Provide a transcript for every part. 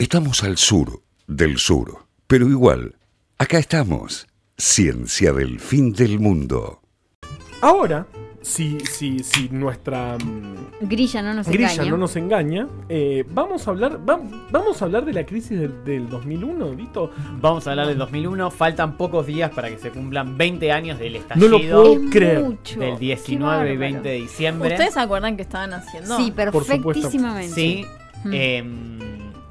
Estamos al sur del sur, pero igual, acá estamos. Ciencia del fin del mundo. Ahora, si, si, si nuestra mm, Grilla no nos grilla engaña. no nos engaña, eh, vamos a hablar va- vamos a hablar de la crisis del, del 2001, ¿listo? Vamos a hablar del 2001. Faltan pocos días para que se cumplan 20 años del No lo estallido puedo Es creer. mucho. del Qué 19 y bárbaro. 20 de diciembre. ¿Ustedes se acuerdan que estaban haciendo? Sí, perfectísimamente. Sí. Mm. em,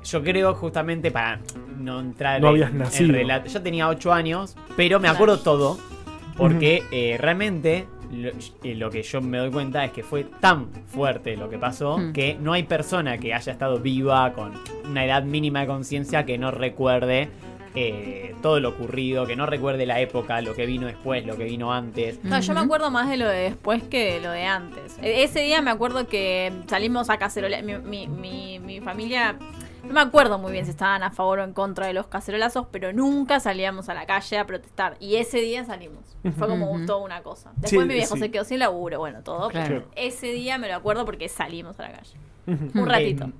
yo creo justamente para no entrar No en- habías en nacido. relato- Yo tenía 8 años, pero me acuerdo todo. Porque eh, realmente lo, eh, lo que yo me doy cuenta es que fue tan fuerte lo que pasó que no hay persona que haya estado viva con una edad mínima de conciencia que no recuerde eh, todo lo ocurrido, que no recuerde la época, lo que vino después, lo que vino antes. No, yo me acuerdo más de lo de después que de lo de antes. E- Ese día me acuerdo que salimos a cacerola. Mi, mi, mi, mi familia. No me acuerdo muy bien si estaban a favor o en contra de los cacerolazos, pero nunca salíamos a la calle a protestar. Y ese día salimos. Fue como Ujú. toda una cosa. Después Sí, mi viejo sí. se quedó sin laburo, bueno, todo. Claro. Pero ese día me lo acuerdo porque salimos a la calle. Un ratito.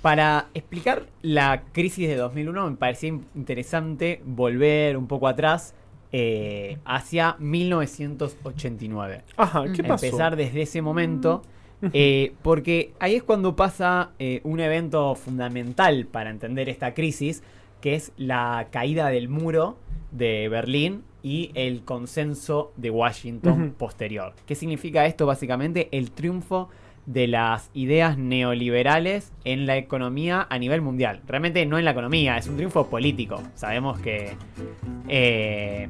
Para explicar la crisis de 2001 me parecía in- interesante volver un poco atrás eh, hacia 1989. Ajá, ¿qué pasó? Empezar desde ese momento. eh, porque ahí es cuando pasa eh, un evento fundamental para entender esta crisis, que es la caída del muro de Berlín y el consenso de Washington posterior. ¿Qué significa esto? Básicamente el triunfo de las ideas neoliberales en la economía a nivel mundial. Realmente no en la economía, es un triunfo político. Sabemos que, eh,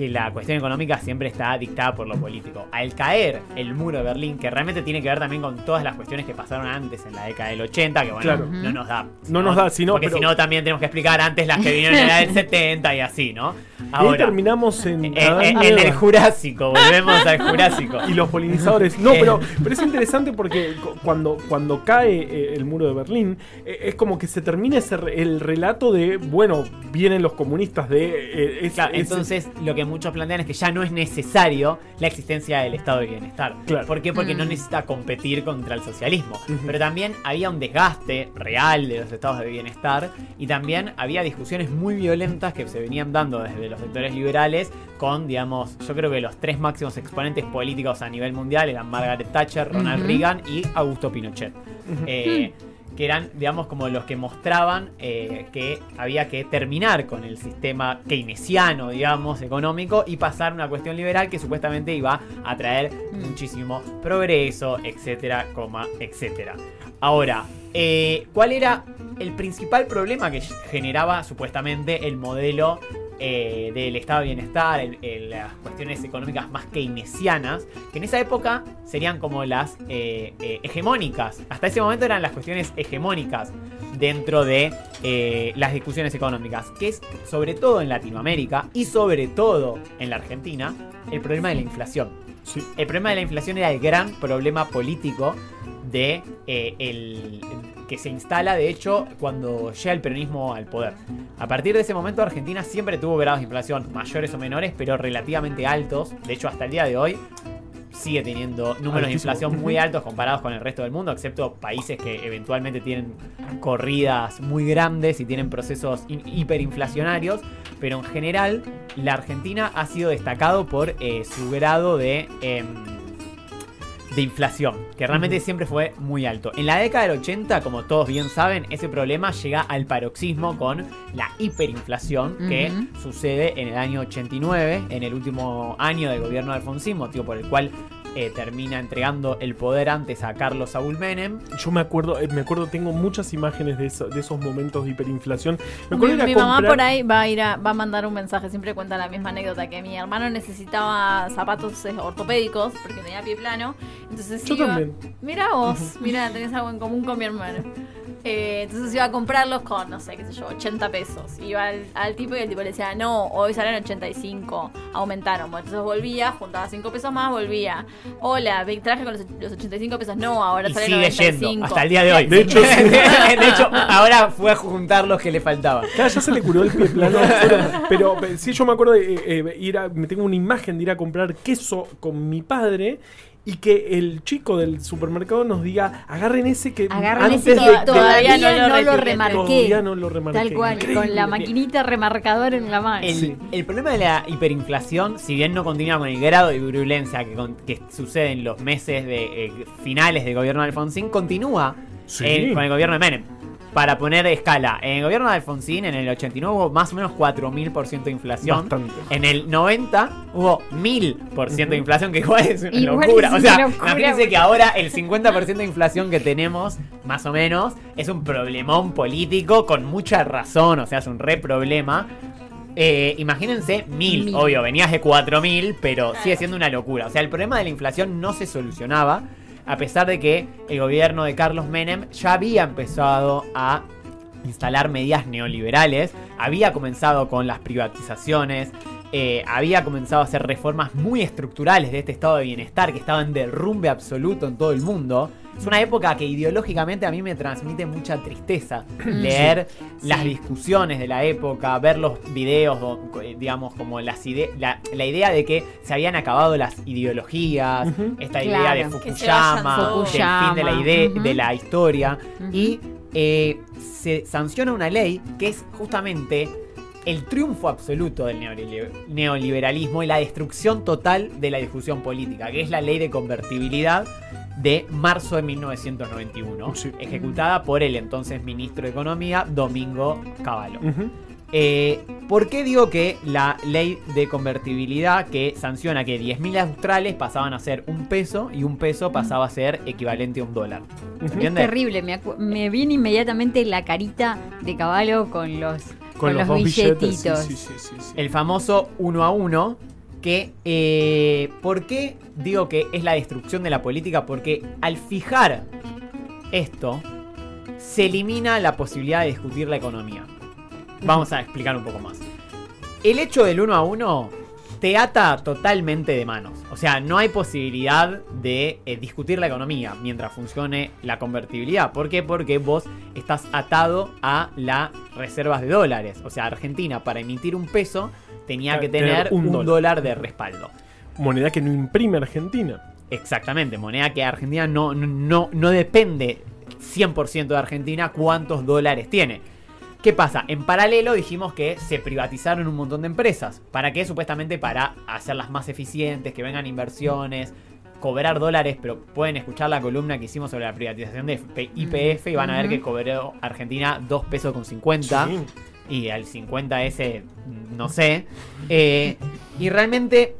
que la cuestión económica siempre está dictada por lo político. Al caer el muro de Berlín, que realmente tiene que ver también con todas las cuestiones que pasaron antes en la década del 80, que bueno, Claro. no nos da. No nos da, sino, Porque pero- si no, también tenemos que explicar antes las que vinieron en la del 70 y así, ¿no? Y ahí Ahora, terminamos en, en, Adán en- y en el. Jurásico, volvemos al Jurásico. y los polinizadores. No, Eh. pero, pero es interesante porque cu- cuando, cuando cae eh, el muro de Berlín, eh, es como que se termina ese el relato de, bueno, vienen los comunistas de... eh, es- Claro, es- entonces lo que muchos plantean es que ya no es necesario la existencia del estado de bienestar. Claro. ¿Por qué? Porque no Mm. necesita competir contra el socialismo. Pero también había un desgaste real de los estados de bienestar y también había discusiones muy violentas que se venían dando desde los sectores liberales con, digamos, yo creo que los tres máximos exponentes políticos a nivel mundial eran Margaret Thatcher, Ronald. Reagan y Augusto Pinochet. Eh, que eran, digamos, como los que mostraban eh, que había que terminar con el sistema keynesiano, digamos, económico y pasar a una cuestión liberal que supuestamente iba a traer muchísimo progreso, etcétera, coma, etcétera. Ahora, eh, ¿cuál era el principal problema que generaba supuestamente el modelo eh, del estado de bienestar, el- el- las cuestiones económicas más keynesianas, que en esa época serían como las eh, hegemónicas. Hasta ese momento eran las cuestiones hegemónicas dentro de las discusiones económicas, que es sobre todo en Latinoamérica y sobre todo en la Argentina, el problema de la inflación. Sí. El problema de la inflación era el gran problema político de eh, el que se instala de hecho cuando llega el peronismo al poder. A partir de ese momento Argentina siempre tuvo grados de inflación mayores o menores, pero relativamente altos. De hecho hasta el día de hoy sigue teniendo números de inflación muy altos comparados con el resto del mundo, excepto países que eventualmente tienen corridas muy grandes y tienen procesos hi- hiperinflacionarios, pero en general la Argentina ha sido destacado por eh, su grado de, em, de inflación, que realmente siempre fue muy alto. En la década del 80, como todos bien saben, ese problema llega al paroxismo con la hiperinflación que sucede en el año 89, en el último año del gobierno de Alfonsín, motivo por el cual eh, termina entregando el poder antes a Carlos Saúl Menem. Yo me acuerdo, eh, me acuerdo, tengo muchas imágenes de, eso- de esos momentos de hiperinflación. Me acuerdo Mi, ir a mi mamá comprar- por ahí va a ir a, va a mandar un mensaje, siempre cuenta la misma anécdota que mi hermano necesitaba zapatos eh, ortopédicos porque tenía pie plano. Entonces Yo iba- también. Mira vos, mira, tenés algo en común con mi hermano. Eh, entonces iba a comprarlos con, no sé, qué sé yo, 80 pesos. Iba al, al tipo y el tipo le decía, no, hoy salen 85, aumentaron. Bueno, entonces volvía, juntaba 5 pesos más, volvía. Hola, ve- traje con los, los 85 pesos, no, ahora Y salen sigue 95. yendo hasta el día de hoy. De hecho, sí. de hecho, ahora fue a juntar los que le faltaban. Claro, ya se le curó el pie plano. pero, pero, eh, sí, yo me acuerdo de eh, eh, ir a. Me tengo una imagen de ir a comprar queso con mi padre. Y que el chico del supermercado nos diga, agarren ese que Agarren antes ese de todavía no no, lo remarqué. Todavía no lo remarqué. Tal cual, Increíble. con la maquinita remarcador en la mano. El, Sí. el problema de la hiperinflación, si bien no continúa con el grado de virulencia que, con- que sucede en los meses de eh, finales del gobierno de Alfonsín, continúa Sí. con el gobierno de Menem. Para poner escala, en el gobierno de Alfonsín, en el 89 hubo más o menos 4.000% de inflación. Bastante. En el 90 hubo 1000% de inflación, que igual es una Igual locura. es O sea, locura, imagínense porque- que ahora el 50% de inflación que tenemos, más o menos, es un problemón político con mucha razón. O sea, es un re problema. Eh, imagínense 1000, Mil. obvio, venías de 4000, pero Claro. sigue siendo una locura. O sea, el problema de la inflación no se solucionaba, a pesar de que el gobierno de Carlos Menem ya había empezado a instalar medidas neoliberales, había comenzado con las privatizaciones, eh, había comenzado a hacer reformas muy estructurales de este estado de bienestar que estaba en derrumbe absoluto en todo el mundo. Es una época que ideológicamente a mí me transmite mucha tristeza leer las Sí. discusiones de la época, ver los videos, eh, digamos, como las ide la, la idea de que se habían acabado las ideologías, esta Claro. idea de Fukuyama, todos. del fin de la, ide- Ujú. de la historia, y eh, se sanciona una ley que es justamente el triunfo absoluto del neolibe- neoliberalismo y la destrucción total de la discusión política, que es la ley de convertibilidad de marzo de 1991, Sí. ejecutada por el entonces ministro de Economía, Domingo Cavallo. Eh, ¿Por qué digo que la ley de convertibilidad que sanciona que 10.000 australes pasaban a ser un peso y un peso pasaba a ser equivalente a un dólar? ¿Se Ujú. Es terrible, me, me viene inmediatamente la carita de caballo con los, Con, los, billetitos. billetes. Sí, sí, sí, sí. El famoso uno a uno. Que, eh, ¿por qué digo que es la destrucción de la política? Porque al fijar esto, se elimina la posibilidad de discutir la economía. Vamos a explicar un poco más. El hecho del uno a uno te ata totalmente de manos. O sea, no hay posibilidad de eh, discutir la economía mientras funcione la convertibilidad. ¿Por qué? Porque vos estás atado a las reservas de dólares. O sea, Argentina para emitir un peso tenía que Tener un un, dólar. dólar. de respaldo. Moneda que no imprime Argentina. Exactamente, moneda que Argentina no, no, no depende 100% de Argentina cuántos dólares tiene. ¿Qué pasa? En paralelo dijimos que se privatizaron un montón de empresas. ¿Para qué? Supuestamente para hacerlas más eficientes, que vengan inversiones, cobrar dólares, pero pueden escuchar la columna que hicimos sobre la privatización de YPF y van a ver que cobró Argentina 2 pesos con 50 Sí. Y al 50 ese no sé. Eh, y realmente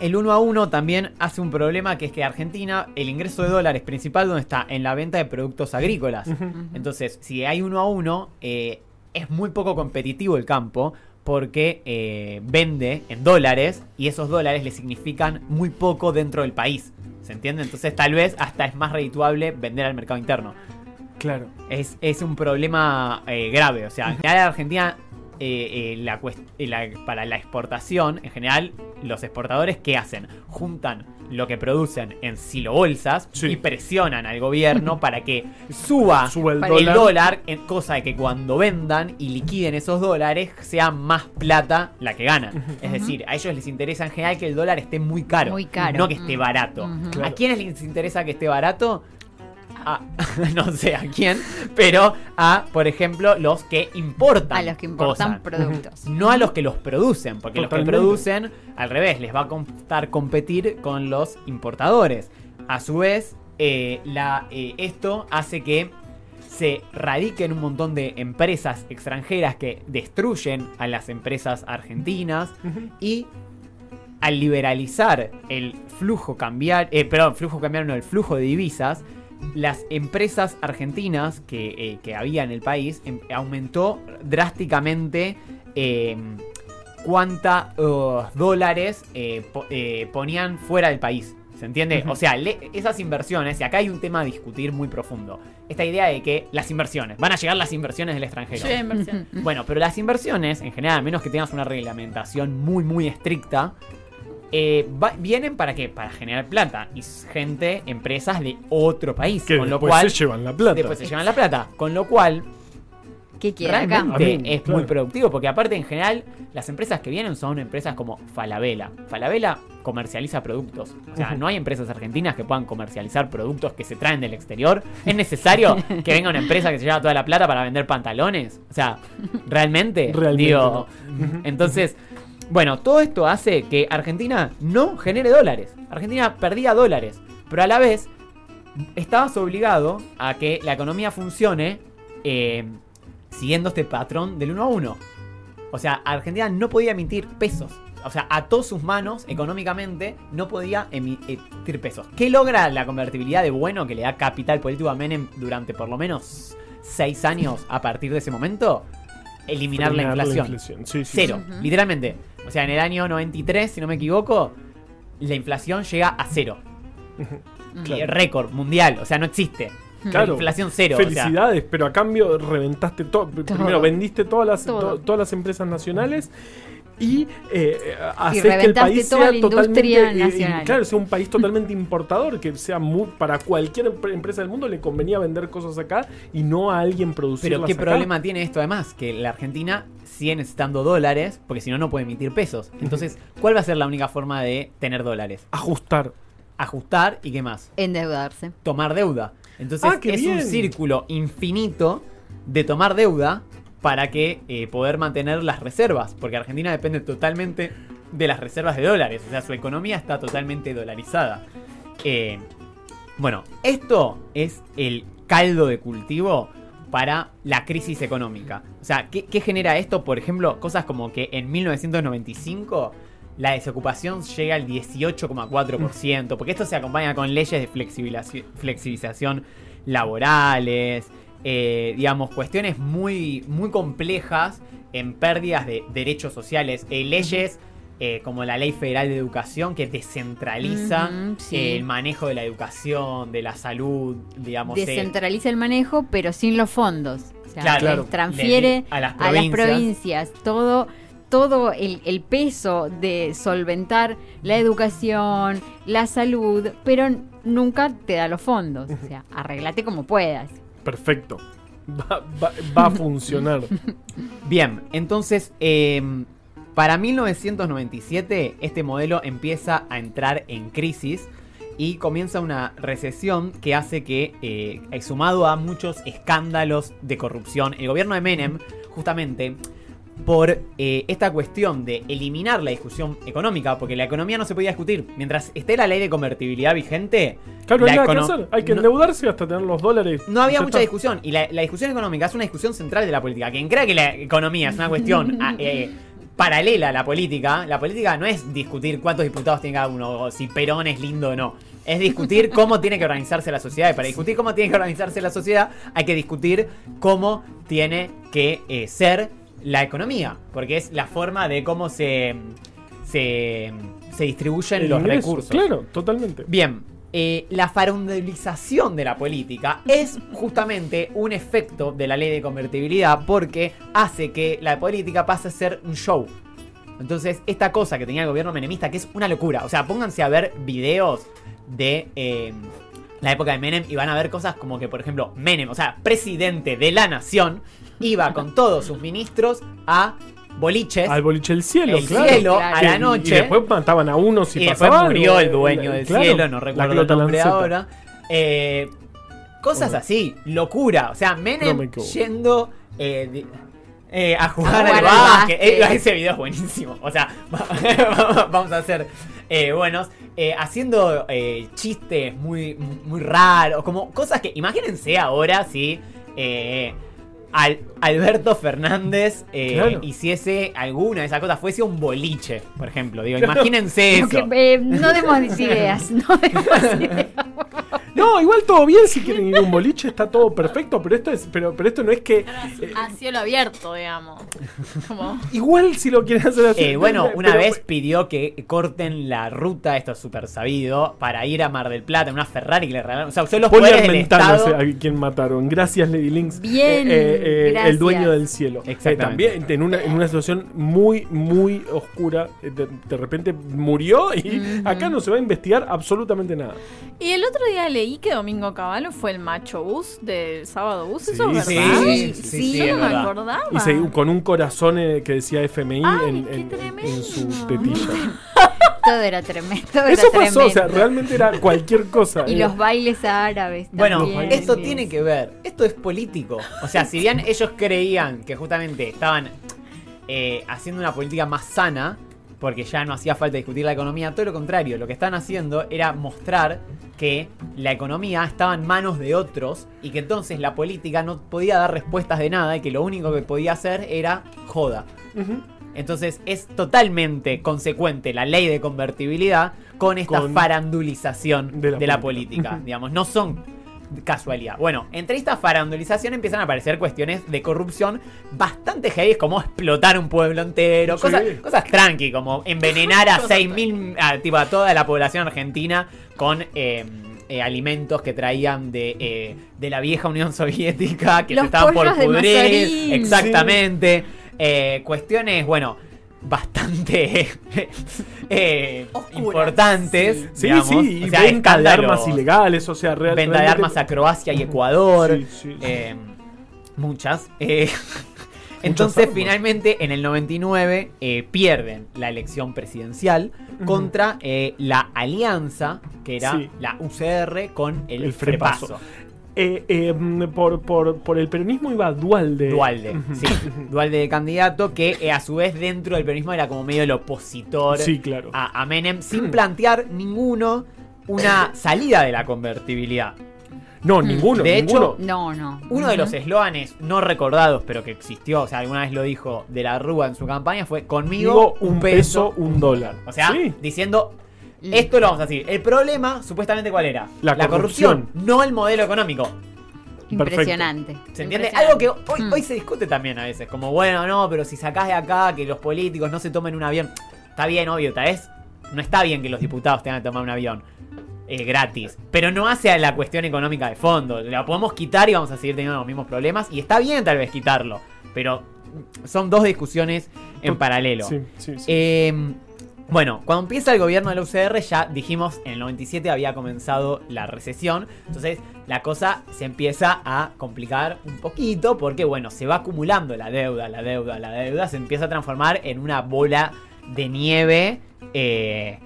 el 1 a 1 también hace un problema que es que Argentina, el ingreso de dólares principal donde está en la venta de productos agrícolas. Entonces, si hay 1 a 1, eh, es muy poco competitivo el campo porque eh, vende en dólares y esos dólares le significan muy poco dentro del país. ¿Se entiende? Entonces tal vez hasta es más redituable vender al mercado interno Claro. es, es un problema eh, grave. O sea, en general Argentina, eh, eh, la cuest- la- para la exportación, en general, los exportadores, ¿qué hacen? Juntan lo que producen en silobolsas Sí. y presionan al gobierno para que suba, Suba el dólar. dólar, en cosa de que cuando vendan y liquiden esos dólares, sea más plata la que ganan. Es decir, a ellos les interesa en general que el dólar esté muy caro, Muy caro. no que esté barato. Claro. ¿A quiénes les interesa que esté barato? A, no sé a quién, pero a, por ejemplo, los que importan. A los que importan cosas. productos. No a los que los producen, porque los que producen, al revés, les va a costar competir con los importadores. A su vez, eh, la, eh, esto hace que se radiquen un montón de empresas extranjeras que destruyen a las empresas argentinas y al liberalizar el flujo cambiar, eh, perdón, flujo cambiario, no, el flujo de divisas, las empresas argentinas que, eh, que había en el país em- aumentó drásticamente eh, cuántos dólares eh, po- eh, ponían fuera del país. ¿Se entiende? O sea, le- esas inversiones, y acá hay un tema a discutir muy profundo. Esta idea de que las inversiones, van a llegar las inversiones del extranjero. Inversión. Bueno, pero las inversiones, en general, a menos que tengas una reglamentación muy, muy estricta, eh, va- vienen para qué? Para generar plata. Y gente, empresas de otro país. Que con lo después cual, se llevan la plata. después se llevan la plata. Con lo cual, ¿Qué realmente mí, es claro. muy productivo, porque aparte en general las empresas que vienen son empresas como Falabella. Falabella comercializa productos. O sea, no hay empresas argentinas que puedan comercializar productos que se traen del exterior. ¿Es necesario que venga una empresa que se lleva toda la plata para vender pantalones? O sea, ¿realmente? Realmente Digo, no. Entonces, bueno, todo esto hace que Argentina no genere dólares. Argentina perdía dólares, pero a la vez estabas obligado a que la economía funcione eh, siguiendo este patrón del 1 a 1. O sea, Argentina no podía emitir pesos. O sea, ató sus manos económicamente, no podía emi- emitir pesos. ¿Qué logra la convertibilidad de bueno que le da capital político a Menem durante por lo menos 6 años a partir de ese momento? Eliminar la inflación. Sí, sí, Cero, literalmente. O sea, en el año 93, si no me equivoco, la inflación llega a cero. Claro. Récord mundial, o sea, no existe. Claro. Inflación cero. o sea, Felicidades, pero a cambio reventaste todo. Primero vendiste todas las, to- todas las empresas nacionales y eh, haces que el país sea totalmente. eh, claro, sea un país totalmente importador, que sea muy, para cualquier empre- empresa del mundo le convenía vender cosas acá y no a alguien producirlas pero ¿qué acá. problema tiene esto además? Que la Argentina sigue necesitando dólares, porque si no, no puede emitir pesos. Entonces, ¿cuál va a ser la única forma de tener dólares? Ajustar. Ajustar y qué más? Endeudarse. Tomar deuda. Entonces, Ah, es un círculo infinito de tomar deuda para que eh, poder mantener las reservas, porque Argentina depende totalmente de las reservas de dólares, o sea, su economía está totalmente dolarizada. Eh, bueno, esto es el caldo de cultivo para la crisis económica. O sea, ¿qué, qué genera esto? Por ejemplo, cosas como que en 1995 la desocupación llega al 18,4%, porque esto se acompaña con leyes de flexibilización, flexibilización laborales, eh, digamos, cuestiones muy, muy complejas en pérdidas de derechos sociales, eh, leyes eh, como la Ley Federal de Educación que descentraliza sí. el manejo de la educación, de la salud, digamos. eh, Descentraliza el manejo, pero sin los fondos. O sea, Claro, transfiere a las a las provincias. provincias todo, todo el, el peso de solventar la educación, la salud, pero nunca te da los fondos. O sea, arreglate como puedas. Perfecto. Va, a funcionar. Bien, entonces, eh, para 1997 este modelo empieza a entrar en crisis y comienza una recesión que hace que, eh, sumado a muchos escándalos de corrupción, el gobierno de Menem, justamente por eh, esta cuestión de eliminar la discusión económica, porque la economía no se podía discutir. Mientras esté la ley de convertibilidad vigente, Claro, la hay que hacer. Hay que no- endeudarse hasta tener los dólares. no había mucha está. discusión. Y la, la discusión económica es una discusión central de la política. Quien crea que la economía es una cuestión ah, eh, paralela a la política, la política no es discutir cuántos diputados tiene cada uno, o si Perón es lindo o no. Es discutir cómo tiene que organizarse la sociedad. Y para discutir cómo tiene que organizarse la sociedad, hay que discutir cómo tiene que eh, ser la economía. Porque es la forma de cómo se, se, se distribuyen El los ingreso, recursos. Claro, totalmente. Bien, eh, la farandelización de la política es justamente un efecto de la ley de convertibilidad porque hace que la política pase a ser un show. Entonces, esta cosa que tenía el gobierno menemista, que es una locura. O sea, pónganse a ver videos de eh, la época de Menem y van a ver cosas como que, por ejemplo, Menem, o sea, presidente de la nación, iba con todos sus ministros a boliches. Al boliche del cielo, el claro. cielo, Claro. a la noche. Y después mataban a uno si y después pasaba murió el dueño Eh, del claro, cielo, no recuerdo el nombre Lanceta. ahora. Eh, cosas así, locura. O sea, Menem yendo eh, eh, a jugar, jugar al al básquet. básquet. Eh, ese video es buenísimo. O sea, vamos a ser eh, buenos. Eh, haciendo eh, chistes muy, muy raros. Como cosas que. Imagínense ahora si. eh, Al- Alberto Fernández eh, Claro. hiciese alguna de esas cosas, fuese un boliche, por ejemplo. Digo, imagínense eso. Lo que, eh, no demos ideas, no demos ideas. No, igual todo bien si quieren ir a un boliche, está todo perfecto, pero esto es, pero, pero esto no es que. eh, A cielo abierto, digamos. Como. igual si lo quieren hacer así. Eh, bueno, una pero- vez pidió que corten la ruta, esto es súper sabido, para ir a Mar del Plata en una Ferrari que le regalaron. O sea, usó los poderes del Estado. a quién mataron. Gracias, Lady Links. Bien, el gracias. dueño del cielo. Exactamente. Eh, también en una, en una situación muy, muy oscura. eh, De, de repente murió y acá no se va a investigar absolutamente nada. Y el otro día leí leí que Domingo Cavallo fue el macho bus del sábado bus. ¿Eso Sí, es sí, verdad? sí, sí, sí, yo es no me verdad. acordaba. Y se- con un corazón eh, que decía FMI Ay, en, su tetilla. Todo era tremendo. todo Eso era pasó, o sea, realmente era cualquier cosa. Y Era- los bailes árabes. Bueno, también. esto tiene que ver, esto es político. O sea, si bien ellos creían que justamente estaban eh, haciendo una política más sana, porque ya no hacía falta discutir la economía, todo lo contrario, lo que estaban haciendo era mostrar que la economía estaba en manos de otros y que entonces la política no podía dar respuestas de nada y que lo único que podía hacer era joda. Entonces es totalmente consecuente la ley de convertibilidad con esta Con- farandulización de la, política. política. Digamos, no son casualidad. Bueno, entre esta farandulización empiezan a aparecer cuestiones de corrupción bastante heavy, como explotar un pueblo entero, Sí. cosas, cosas tranqui, como envenenar a Cosas 6.000, a, tipo, a toda la población argentina con... eh, eh, alimentos que traían de, eh, de la vieja Unión Soviética que Los se estaban por pudrir. Exactamente. Eh, cuestiones, bueno, bastante eh, Oscuras. importantes. Sí, digamos. sí, y O sea, venta de armas ilegales, o sea, real- Venta de realmente- armas a Croacia y Ecuador. Sí, sí, sí. eh, muchas. eh, entonces, armas. finalmente, en el 99, eh, pierden la elección presidencial contra eh, la alianza, que era Sí. la UCR con el, El Frepaso. Frepaso. Eh, eh, por, por, por el peronismo iba Dualde. Dualde, sí. Dualde de candidato que eh, a su vez dentro del peronismo era como medio el opositor Sí, claro. a, a Menem sin plantear ninguno una salida de la convertibilidad. No, ninguno. De hecho, ninguno. No, no. Uno de los eslóganes no recordados, pero que existió, o sea, alguna vez lo dijo de la Rúa en su campaña, fue conmigo Digo, un peso, un dólar. O sea, Sí. diciendo, esto lo vamos a decir. El problema, supuestamente, ¿cuál era? La corrupción. no el modelo económico. Impresionante. ¿Se entiende? Impresionante. Algo que hoy, Mm. hoy se discute también a veces. Como, bueno, no, pero si sacás de acá que los políticos no se tomen un avión. Está bien, obvio, tal vez no está bien que los diputados tengan que tomar un avión eh, gratis. Pero no hace a la cuestión económica de fondo. La podemos quitar y vamos a seguir teniendo los mismos problemas. Y está bien tal vez quitarlo. Pero son dos discusiones en paralelo. Sí, sí, sí. Eh, bueno, cuando empieza el gobierno de la UCR, ya dijimos, en el 97 había comenzado la recesión. Entonces, la cosa se empieza a complicar un poquito porque, bueno, se va acumulando la deuda, la deuda, la deuda. Se empieza a transformar en una bola de nieve eh,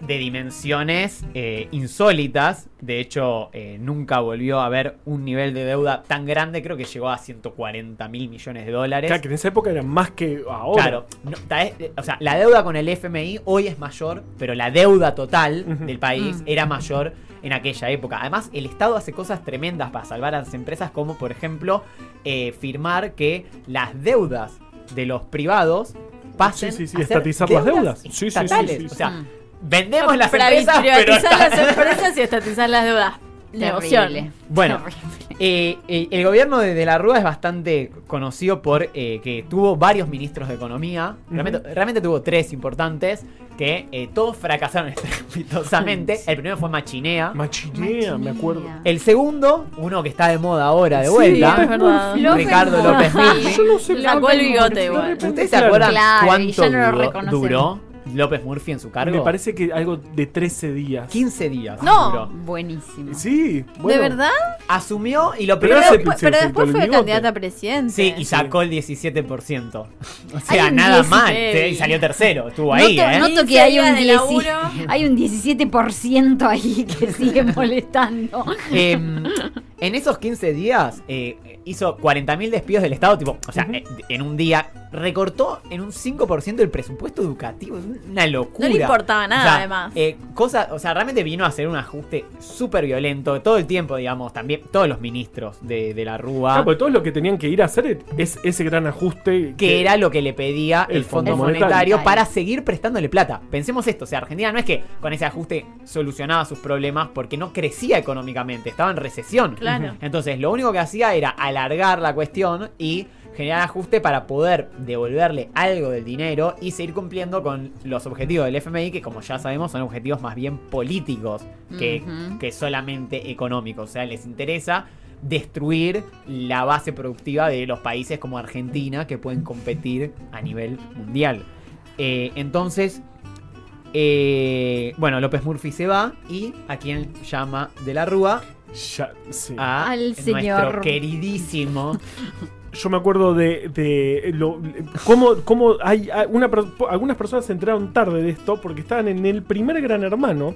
de dimensiones eh, insólitas. De hecho, eh, nunca volvió a haber un nivel de deuda tan grande. Creo que llegó a 140 mil millones de dólares. Claro, que en esa época era más que ahora. Claro, no, eh, o sea, la deuda con el FMI hoy es mayor, pero la deuda total del país Mm. era mayor en aquella época. Además, el Estado hace cosas tremendas para salvar a las empresas, como por ejemplo eh, firmar que las deudas de los privados pasen Sí, sí, sí, a ser estatizar las deudas. Sí, sí, sí, estatales. sí, sí. O sea. Vendemos las Para empresas, pero privatizar las empresas y estatizar las deudas. Terrible. Bueno, Terrible. Eh, eh, el gobierno de, de la Rúa es bastante conocido por eh, que tuvo varios ministros de economía. Realmente, realmente tuvo tres importantes que eh, todos fracasaron estrepitosamente. El primero fue Machinea. Machinea, me acuerdo. El segundo, uno que está de moda ahora de Sí, vuelta. es verdad. López Ricardo. López Murphy. Yo no sé Sacó por qué el bigote igual. ¿Ustedes se acuerdan Claro, cuánto no duró López Murphy en su cargo? Me parece que algo de 13 días. 15 días. No. duró. Buenísimo. Sí, ¿De bueno. verdad? Asumió y lo Pero primero. se pero afeitó después fue candidata a presidente. Sí, y sacó el 17%. O sea, nada 10 mal. y- Sí, y salió tercero. Estuvo ahí, noto, ¿eh? noto 15 que hay un, días de 10 laburo. hay un 17% ahí que sigue molestando. Eh, en esos 15 días eh, hizo 40.000 despidos del Estado, tipo, o sea, eh, en un día recortó en un 5% el presupuesto educativo, una locura. No le importaba nada, O sea, además. eh, cosa, o sea, realmente vino a hacer un ajuste súper violento todo el tiempo, digamos, también todos los ministros de, de la Rúa. Claro, porque todo lo que tenían que ir a hacer es ese gran ajuste. que era lo que le pedía el, El Fondo Fondo Monetario, Monetario. para seguir prestándole plata. Pensemos esto, o sea, Argentina no es que con ese ajuste solucionaba sus problemas porque no crecía económicamente, estaba en recesión. Claro. Entonces, lo único que hacía era alargar la cuestión y generar ajuste para poder devolverle algo del dinero y seguir cumpliendo con los objetivos del FMI, que como ya sabemos son objetivos más bien políticos que, que solamente económicos. O sea, les interesa destruir la base productiva de los países como Argentina que pueden competir a nivel mundial. Eh, entonces, eh, bueno, López Murphy se va y a quien llama de la Rúa Ya, sí. a Al nuestro señor- queridísimo Yo me acuerdo de, de lo, cómo, cómo hay una, algunas personas se enteraron tarde de esto porque estaban en el primer Gran Hermano.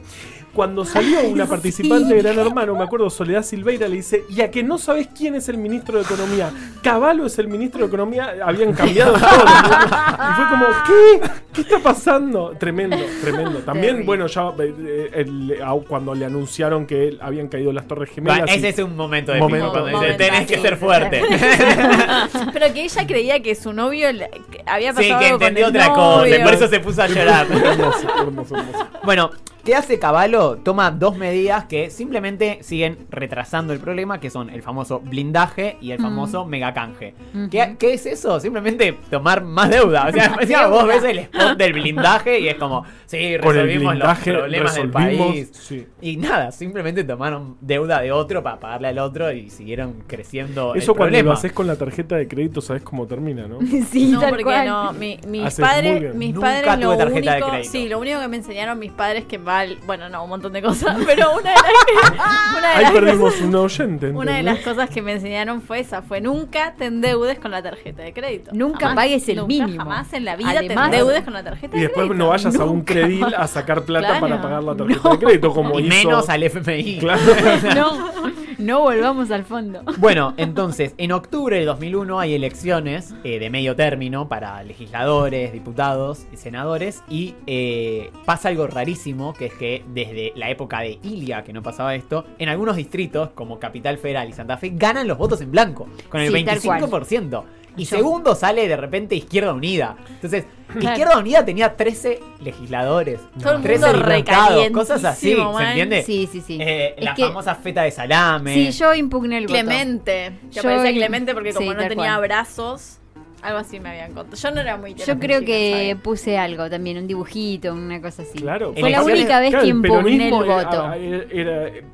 Cuando salió una participante de Gran Hermano, me acuerdo, Soledad Silveira le dice, y a que no sabes quién es el ministro de Economía. Caballo es el ministro de Economía, habían cambiado todo. Y fue como, ¿qué? ¿Qué está pasando? Tremendo, tremendo. También, bueno, ya eh, el- a- cuando le anunciaron que habían caído las Torres Gemelas. Bueno, y- ese es un momento de Momento. pico cuando dice, Momentazo. tenés que ser fuerte. Pero que ella creía que su novio le- que había sí, pasado que algo con entendió el otra cosa, novio. por eso se puso a llorar. hermoso, hermoso, hermoso. Bueno, ¿qué hace Caballo? Toma dos medidas que simplemente siguen retrasando el problema, que son el famoso blindaje y el famoso megacanje. ¿Qué, qué es eso? Simplemente tomar más deuda. O sea, encima vos ves el spot del blindaje y es como, sí, resolvimos los problemas del país. sí. Y nada, simplemente tomaron deuda de otro para pagarle al otro y siguieron creciendo Eso el cuando problema. lo haces con la tarjeta de crédito, sabes cómo termina, ¿no? Sí, No, tal porque cual. no, mi- mis padres, mis Nunca padres lo tarjeta de único, crédito. sí, lo único que me enseñaron mis padres que bueno, no, un montón de cosas, pero una de las, una de Ahí las perdimos cosas, un oyente. una de las cosas que me enseñaron fue esa, fue nunca te endeudes con la tarjeta de crédito. Nunca Jamás, pagues el nunca, mínimo. Jamás en la vida Además- te endeudes con la tarjeta Y de después crédito. no vayas a un credil a sacar plata Claro. para pagar la tarjeta de crédito, como y hizo. menos al FMI. Claro. No, no volvamos al fondo. Bueno, entonces, en octubre de 2001 hay elecciones eh, de medio término para legisladores, diputados y senadores. Y eh, pasa algo rarísimo, que es que desde la época de Ilia, que no pasaba esto, en algunos distritos, como Capital Federal y Santa Fe, ganan los votos en blanco, con el Sí, tal cual. 25%. Y Yo- segundo sale de repente Izquierda Unida. Entonces, Claro. Izquierda Unida tenía 13 legisladores, Todo el 13 mundo diputados, cosas así, ¿se entiende? Sí, sí, sí. Eh, la que- famosa feta de salame. Sí, yo impugné el voto. Clemente, que Yo aparecía Clemente porque como sí, no tenía cual. brazos, algo así me habían contado. Yo no era muy Yo creo que ¿sabes? puse algo también, un dibujito, una cosa así. Claro. Fue la única vez Claro, que impugné el voto. era- era- eh,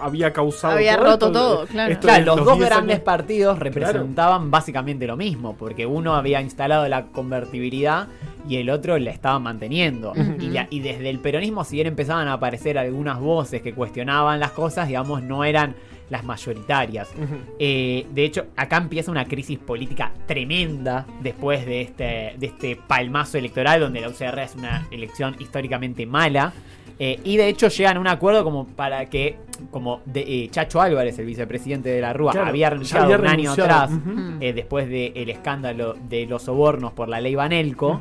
había causado. Había todo roto esto, todo, claro. esto Claro, los dos 10 grandes años- partidos representaban básicamente lo mismo, porque uno había instalado la convertibilidad y el otro la estaba manteniendo. y, la- y desde el peronismo, si bien empezaban a aparecer algunas voces que cuestionaban las cosas, digamos, no eran las mayoritarias. Eh, de hecho, acá empieza una crisis política tremenda después de este, de este palmazo electoral, donde la UCR es una elección históricamente mala. Eh, y de hecho llegan a un acuerdo como para que, como de, eh, Chacho Álvarez, el vicepresidente de la Rúa, Claro, había renunciado había un año atrás, eh, después del escándalo de los sobornos por la ley Banelco,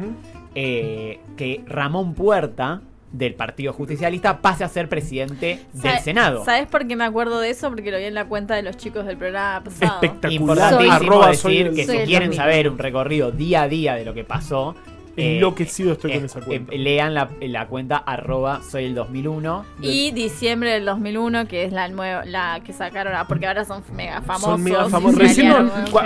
eh, que Ramón Puerta, del Partido Justicialista, pase a ser presidente del Senado. ¿Sabes por qué me acuerdo de eso? Porque lo vi en la cuenta de los chicos del programa pasado. Espectacular. Importantísimo soy decir el- que soy si quieren 2000. saber un recorrido día a día de lo que pasó, eh, Enloquecido estoy con eh, esa cuenta. eh, lean la, la cuenta arroba soy el 2001. Y diciembre del 2001, que es la nueva, la que sacaron, ah, porque ahora son mega famosos. Son mega famosos. Recién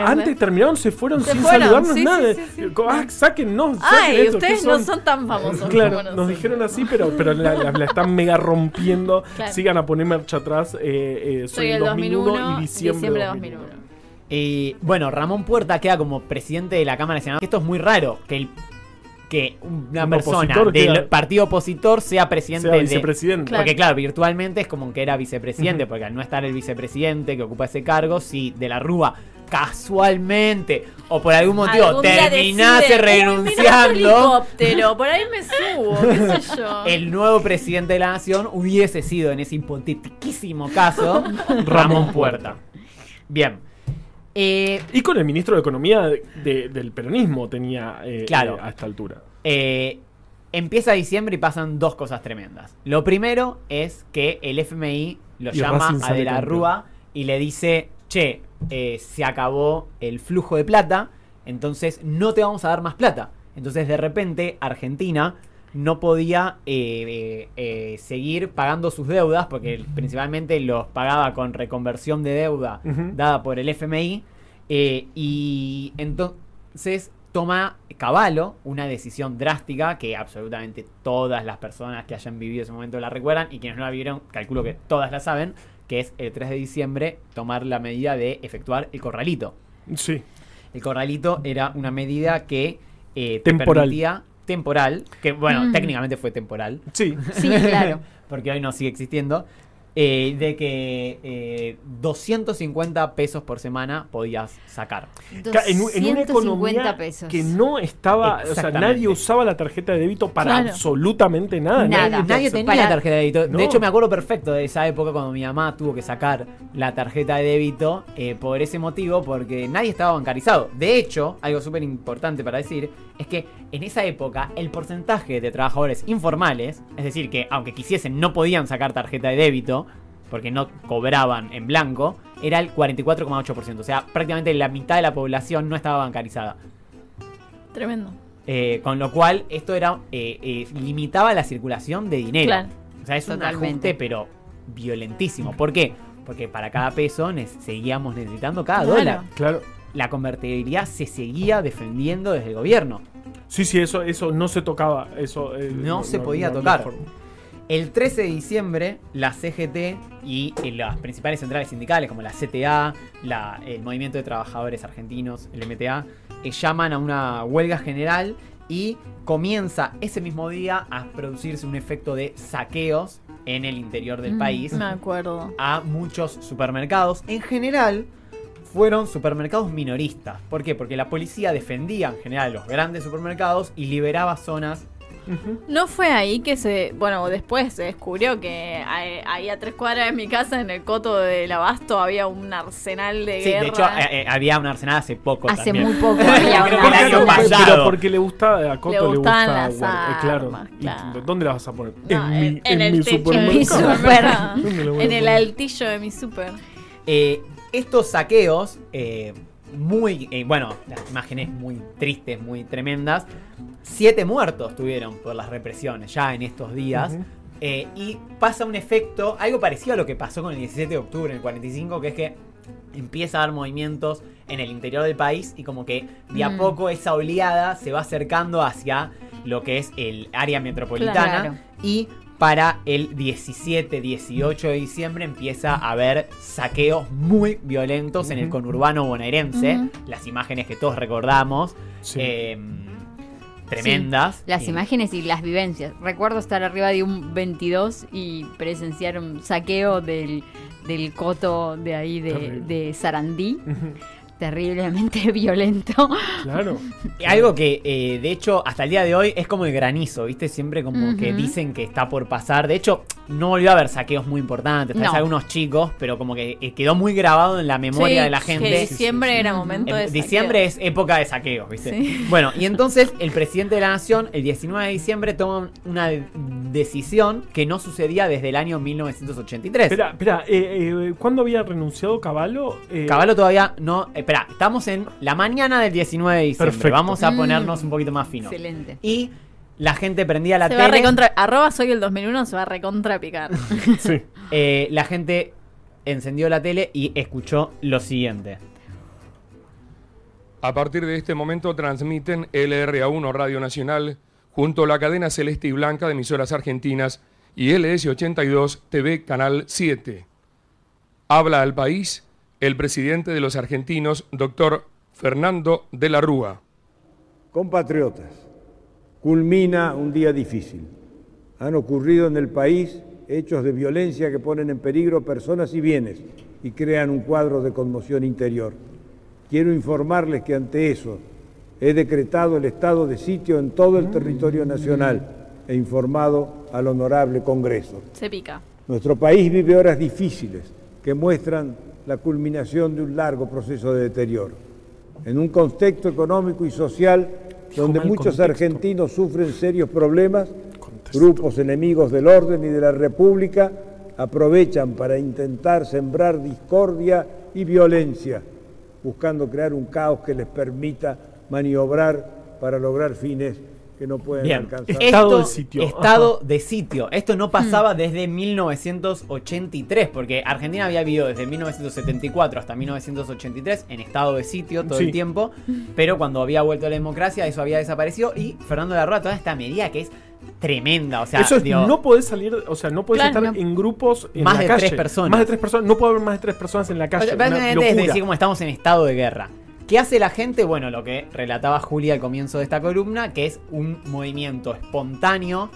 antes terminaron, se fueron Se sin fueron, saludarnos sí, nada. sí, sí, sí. Ah, sáquennos. saquen Ay, esto, ¿qué ustedes no son tan famosos. como Claro, nosotros. nos dijeron así, pero, pero la, la- la están mega rompiendo. Claro. Sigan a poner marcha atrás. eh, eh, soy, Soy el 2001 y diciembre, de 2001. Y bueno, Ramón Puerta queda como presidente de la Cámara de Senadores. Esto es muy raro, que el que una Un persona del queda- partido opositor sea presidente Sea de- vicepresidente. Claro. Porque claro, virtualmente es como que era vicepresidente, porque al no estar el vicepresidente que ocupa ese cargo, si de la Rúa casualmente o por algún motivo Algún terminase decide, "Uy, mirá este renunciando, helicóptero, por ahí me subo, qué sé yo. el nuevo presidente de la nación hubiese sido en ese hipotetiquísimo caso Ramón Puerta. Bien. Eh, Y con el ministro de Economía de- de- del peronismo tenía eh, Claro. eh, a esta altura. Empieza diciembre y pasan dos cosas tremendas. Lo primero es que el FMI lo Y llama a De la. Rúa y le dice, che, se acabó el flujo de plata, entonces no te vamos a dar más plata. Entonces de repente Argentina no podía eh, eh, eh, seguir pagando sus deudas, porque principalmente los pagaba con reconversión de deuda dada por el FMI, y entonces toma Caballo una decisión drástica que absolutamente todas las personas que hayan vivido ese momento la recuerdan y quienes no la vieron, calculo que todas la saben, que es el 3 de diciembre tomar la medida de efectuar el corralito. Sí. El corralito era una medida que eh, te Temporal. permitía temporal, que bueno, Mm. técnicamente fue temporal, Sí. Sí, claro. porque hoy no sigue existiendo, eh, de que eh, 250 pesos por semana podías sacar. Ca- En, en una 250 economía pesos. que no estaba, o sea, nadie usaba la tarjeta de débito para Claro. absolutamente nada. Nada. Nadie te- tenía para- tarjeta de débito. No. De hecho, me acuerdo perfecto de esa época cuando mi mamá tuvo que sacar la tarjeta de débito eh, por ese motivo, porque nadie estaba bancarizado. De hecho, algo súper importante para decir es que en esa época el porcentaje de trabajadores informales, es decir, que aunque quisiesen no podían sacar tarjeta de débito, porque no cobraban en blanco, era el 44,8%. O sea, prácticamente la mitad de la población no estaba bancarizada. Tremendo. Eh, con lo cual, esto era eh, eh, limitaba la circulación de dinero. Claro. O sea, es un ajuste, pero violentísimo. ¿Por qué? Porque para cada peso ne- seguíamos necesitando cada Claro. dólar. Claro. La convertibilidad se seguía defendiendo desde el gobierno. Sí, sí, eso, eso no se tocaba. Eso, eh, No se podía tocar. El 13 de diciembre, la CGT y eh, las principales centrales sindicales, como la CTA, la- el Movimiento de Trabajadores Argentinos, el MTA, eh, llaman a una huelga general y comienza ese mismo día a producirse un efecto de saqueos en el interior del Mm. país Me acuerdo. a muchos supermercados. En general, fueron supermercados minoristas. ¿Por qué? Porque la policía defendía en general los grandes supermercados y liberaba zonas No fue ahí que se. Bueno, después se descubrió que ahí ahí a tres cuadras de mi casa, en el coto del Abasto, había un arsenal de Sí, guerra. de hecho eh, eh, había un arsenal hace poco Hace también. muy poco había el arsenal. pasado. Pero porque le gusta a Coto, Le le, gustaban gusta. las eh, claro. armas, ¿Y claro. ¿Dónde las vas a poner? No, en, mi, en el mi techo de Mi mi supermercado. super. supermercado. ¿Dónde lo voy a En el altillo de mi super. Eh, estos saqueos, eh, muy, eh, bueno, las imágenes muy tristes, muy tremendas. Siete muertos tuvieron por las represiones ya en estos días. Eh, y pasa un efecto, algo parecido a lo que pasó con el 17 de octubre en el 45, que es que empieza a dar movimientos en el interior del país y como que de a Mm. poco esa oleada se va acercando hacia lo que es el área metropolitana Claro. y para el 17, 18 de diciembre empieza a haber saqueos muy violentos en el conurbano bonaerense, las imágenes que todos recordamos, Sí. eh, tremendas. Las Y- imágenes y las vivencias. Recuerdo estar arriba de un 22 y presenciar un saqueo del, del coto de ahí de, de Sarandí. Terriblemente violento. Claro. Algo que, eh, de hecho, hasta el día de hoy es como el granizo, ¿viste? Siempre como que dicen que está por pasar. De hecho, no volvió a haber saqueos muy importantes. Tal vez No. algunos chicos, pero como que eh, quedó muy grabado en la memoria Sí, de la Que gente. diciembre Sí, sí, sí. era momento En de. diciembre saqueo. es época de saqueos, ¿viste? Sí. Bueno, y entonces el presidente de la nación, el 19 de diciembre, toma una decisión que no sucedía desde el año 1983. Espera, espera, eh, eh, ¿cuándo había renunciado Caballo? Eh, Caballo todavía no. Espera, estamos en la mañana del 19 de diciembre. Perfecto. Vamos a Mm. ponernos un poquito más finos. Excelente. Y la gente prendía la Se va a tele. recontra. Arroba soy el 2001 se va a recontra picar. Sí. eh, la gente encendió la tele y escuchó lo siguiente. A partir de este momento transmiten LRA1 Radio Nacional junto a la cadena Celeste y Blanca de emisoras argentinas y LS82 TV Canal 7. Habla al país el presidente de los argentinos, doctor Fernando de la Rúa. Compatriotas, culmina un día difícil. Han ocurrido en el país hechos de violencia que ponen en peligro personas y bienes y crean un cuadro de conmoción interior. Quiero informarles que ante eso he decretado el estado de sitio en todo el territorio nacional e informado al honorable Congreso. Se pica. Nuestro país vive horas difíciles que muestran la culminación de un largo proceso de deterioro. En un contexto económico y social donde muchos contexto. argentinos sufren serios problemas, Contexto. grupos enemigos del orden y de la República aprovechan para intentar sembrar discordia y violencia, buscando crear un caos que les permita maniobrar para lograr fines que no pueden Bien, alcanzar. Estado Esto- de sitio. Estado de sitio. Esto no pasaba desde 1983, porque Argentina había vivido desde 1974 hasta 1983 en estado de sitio todo Sí. el tiempo, pero cuando había vuelto la democracia eso había desaparecido y Fernando de la Rúa toda esta medida que es tremenda, o sea, Eso es, digo, no podés salir, o sea, no podés Claro, estar no. en grupos en Más la de calle. tres personas. Más de tres personas. No puede haber más de tres personas en la calle. una es locura. decir como estamos en estado de guerra. ¿Qué hace la gente? Bueno, lo que relataba Julia al comienzo de esta columna, que es un movimiento espontáneo,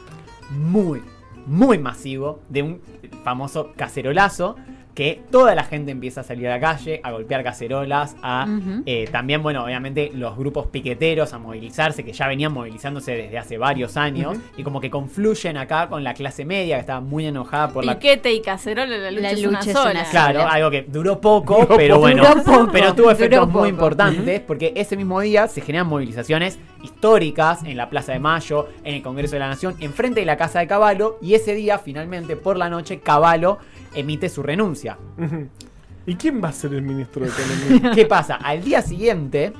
muy, muy masivo, de un famoso cacerolazo, que toda la gente empieza a salir a la calle, a golpear cacerolas, a eh, también, bueno, obviamente los grupos piqueteros a movilizarse, que ya venían movilizándose desde hace varios años, y como que confluyen acá con la clase media, que estaba muy enojada por la Piquete y cacerola, la lucha, La es, lucha una es sola. una Claro, sola. algo que duró poco, Duró pero poco. bueno, Duró poco, pero tuvo efectos duró muy poco. importantes porque ese mismo día se generan movilizaciones históricas en la Plaza de Mayo, en el Congreso de la Nación, enfrente de la Casa de Caballo y ese día finalmente por la noche Caballo emite su renuncia. ¿Y quién va a ser el ministro de Economía? ¿Qué pasa? Al día siguiente,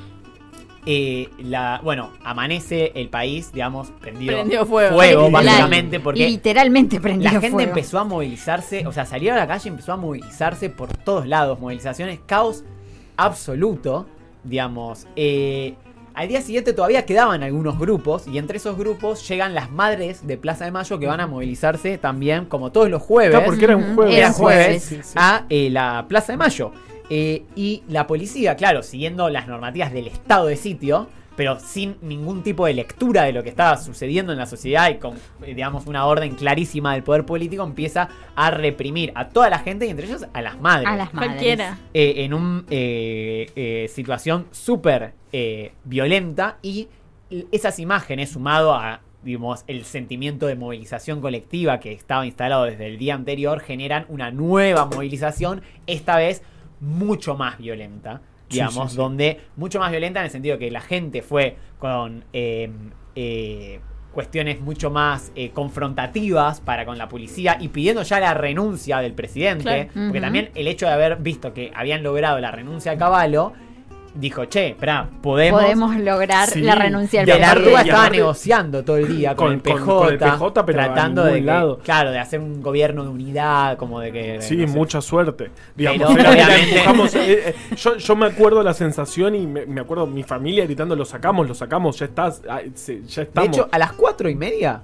eh, la, bueno, amanece el país, digamos, prendido, Prendió fuego. básicamente, porque Literalmente prendió la gente fuego. empezó a movilizarse, o sea, salió a la calle y empezó a movilizarse por todos lados, movilizaciones, caos absoluto, digamos. Eh, al día siguiente todavía quedaban algunos grupos y entre esos grupos llegan las madres de Plaza de Mayo que van a movilizarse también, como todos los jueves, Claro, porque era un Ujú, jueves. era Era jueves, jueves. Sí, sí. a eh, la Plaza de Mayo. Eh, y la policía, claro, siguiendo las normativas del estado de sitio, pero sin ningún tipo de lectura de lo que estaba sucediendo en la sociedad y con, eh, digamos, una orden clarísima del poder político, empieza a reprimir a toda la gente y entre ellos a las madres. A las madres. Cualquiera. Eh, en una situación súper eh, violenta y esas imágenes sumado a digamos, el sentimiento de movilización colectiva que estaba instalado desde el día anterior generan una nueva movilización, esta vez mucho más violenta, digamos, sí, sí. donde mucho más violenta en el sentido que la gente fue con eh, eh, cuestiones mucho más eh, confrontativas para con la policía y pidiendo ya la renuncia del presidente, Claro. porque también el hecho de haber visto que habían logrado la renuncia de Caballo, dijo, che, espera, podemos... Podemos lograr Sí, la renuncia del De la y estaba negociando todo el día con, Con- el PJ, con el PJ, pero a tratando de que- lado. claro, de hacer un gobierno de unidad, como de que Sí, no sé. mucha suerte. Digamos, Pero, era- empujamos, eh, eh, yo, yo me acuerdo la sensación y me, me acuerdo mi familia gritando, lo sacamos, lo sacamos, ya estás, ah, ya De estamos. hecho, a las cuatro y media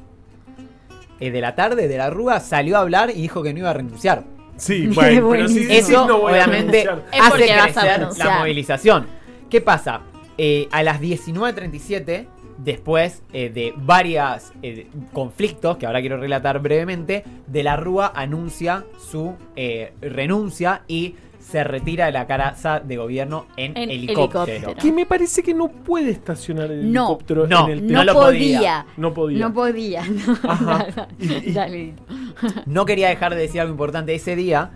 eh, de la tarde de la Rúa salió a hablar y dijo que no iba a renunciar. sí, bueno, pero sí, sí, Eso no voy a obviamente. Es hace porque vas a crecer la movilización. ¿Qué pasa? Eh, a las 19.37, después eh, de varios conflictos, que ahora quiero relatar brevemente, De la Rúa anuncia su eh, renuncia y se retira de la casa de gobierno en, En helicóptero. helicóptero. Que me parece que no puede estacionar el No, helicóptero no, en el No, No lo podía. No podía. No podía. no. Ajá. Y- y- Dale. No quería dejar de decir algo importante. Ese día,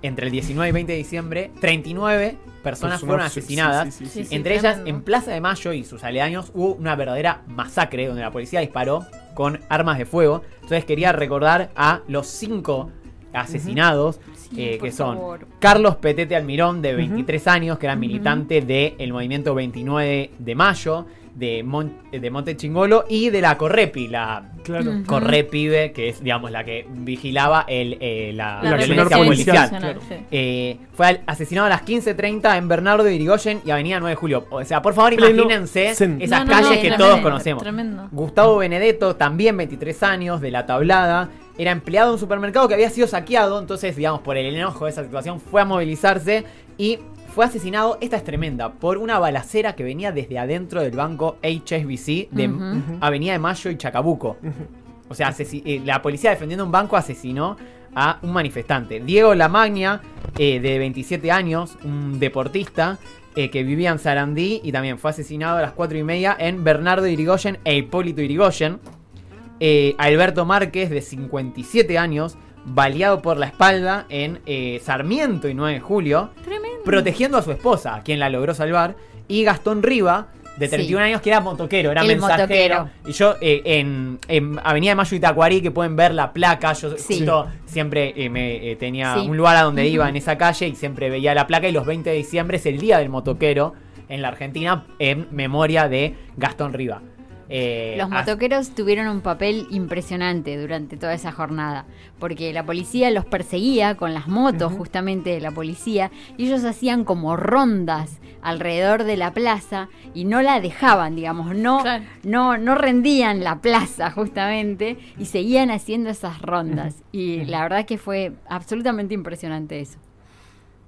entre el 19 y 20 de diciembre, 39 personas fueron asesinadas. sí, sí, sí, Sí, sí. sí. Entre ellas, tremendo. en Plaza de Mayo y sus aledaños, hubo una verdadera masacre donde la policía disparó con armas de fuego. Entonces quería recordar a los cinco asesinados, Sí, eh, que son favor. Carlos Petete Almirón, de 23 años, que era militante del movimiento 29 de Mayo, de, Mon- de Monte Chingolo, y de la Correpi, la Claro. Correpibe, que es, digamos, la que vigilaba el, eh, la, La violencia policial. policial, claro. sí. Eh, fue asesinado a las 15.30 en Bernardo de Irigoyen y Avenida 9 de Julio. O sea, por favor, Pleno imagínense esas No, no, calles no, que tremendo, todos conocemos. Tremendo. Gustavo Benedetto, también 23 años, de la tablada, era empleado de un supermercado que había sido saqueado, entonces, digamos, por el enojo de esa situación, fue a movilizarse y fue asesinado, esta es tremenda, por una balacera que venía desde adentro del banco HSBC de. Avenida de Mayo y Chacabuco. O sea, eh, la policía defendiendo un banco asesinó a un manifestante. Diego Lamagna, eh, de 27 años, un deportista eh, que vivía en Sarandí y también fue asesinado a las 4 y media en Bernardo Irigoyen e Hipólito Irigoyen. Eh, Alberto Márquez, de 57 años, baleado por la espalda en eh, Sarmiento y 9 de julio, Tremendo. protegiendo a su esposa, quien la logró salvar. Y Gastón Riva, de Sí. 31 años, que era motoquero, era El mensajero. motoquero. Y yo eh, en, en Avenida de Mayo y Tacuarí, que pueden ver la placa, yo Sí. justo siempre eh, me, eh, tenía Sí. un lugar a donde iba en esa calle y siempre veía la placa. Y los 20 de diciembre es el día del motoquero en la Argentina, en memoria de Gastón Riva. Eh, Los motoqueros tuvieron un papel impresionante durante toda esa jornada, porque la policía los perseguía con las motos justamente de la policía y ellos hacían como rondas alrededor de la plaza y no la dejaban, digamos, no, Claro. no, no rendían la plaza justamente y seguían haciendo esas rondas. Y la verdad que fue absolutamente impresionante eso.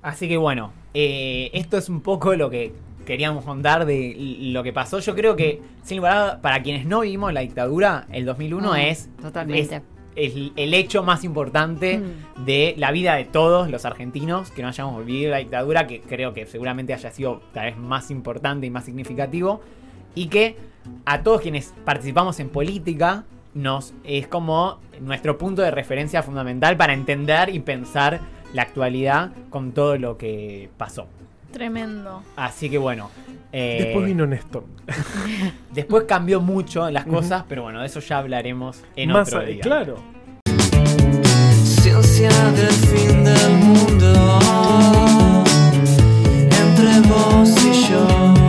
Así que bueno, eh, esto es un poco lo que queríamos contar de lo que pasó. Yo creo que, sin lugar para quienes no vivimos la dictadura, el 2001 Mm, es, totalmente. es el, el hecho más importante Mm. de la vida de todos los argentinos que no hayamos vivido la dictadura, que creo que seguramente haya sido tal vez más importante y más significativo, y que a todos quienes participamos en política nos es como nuestro punto de referencia fundamental para entender y pensar la actualidad con todo lo que pasó. Tremendo. Así que bueno. Eh, después vino Néstor. después cambió mucho las cosas, pero bueno, de eso ya hablaremos en otro día. Claro. Ciencia del fin del mundo entre vos y yo.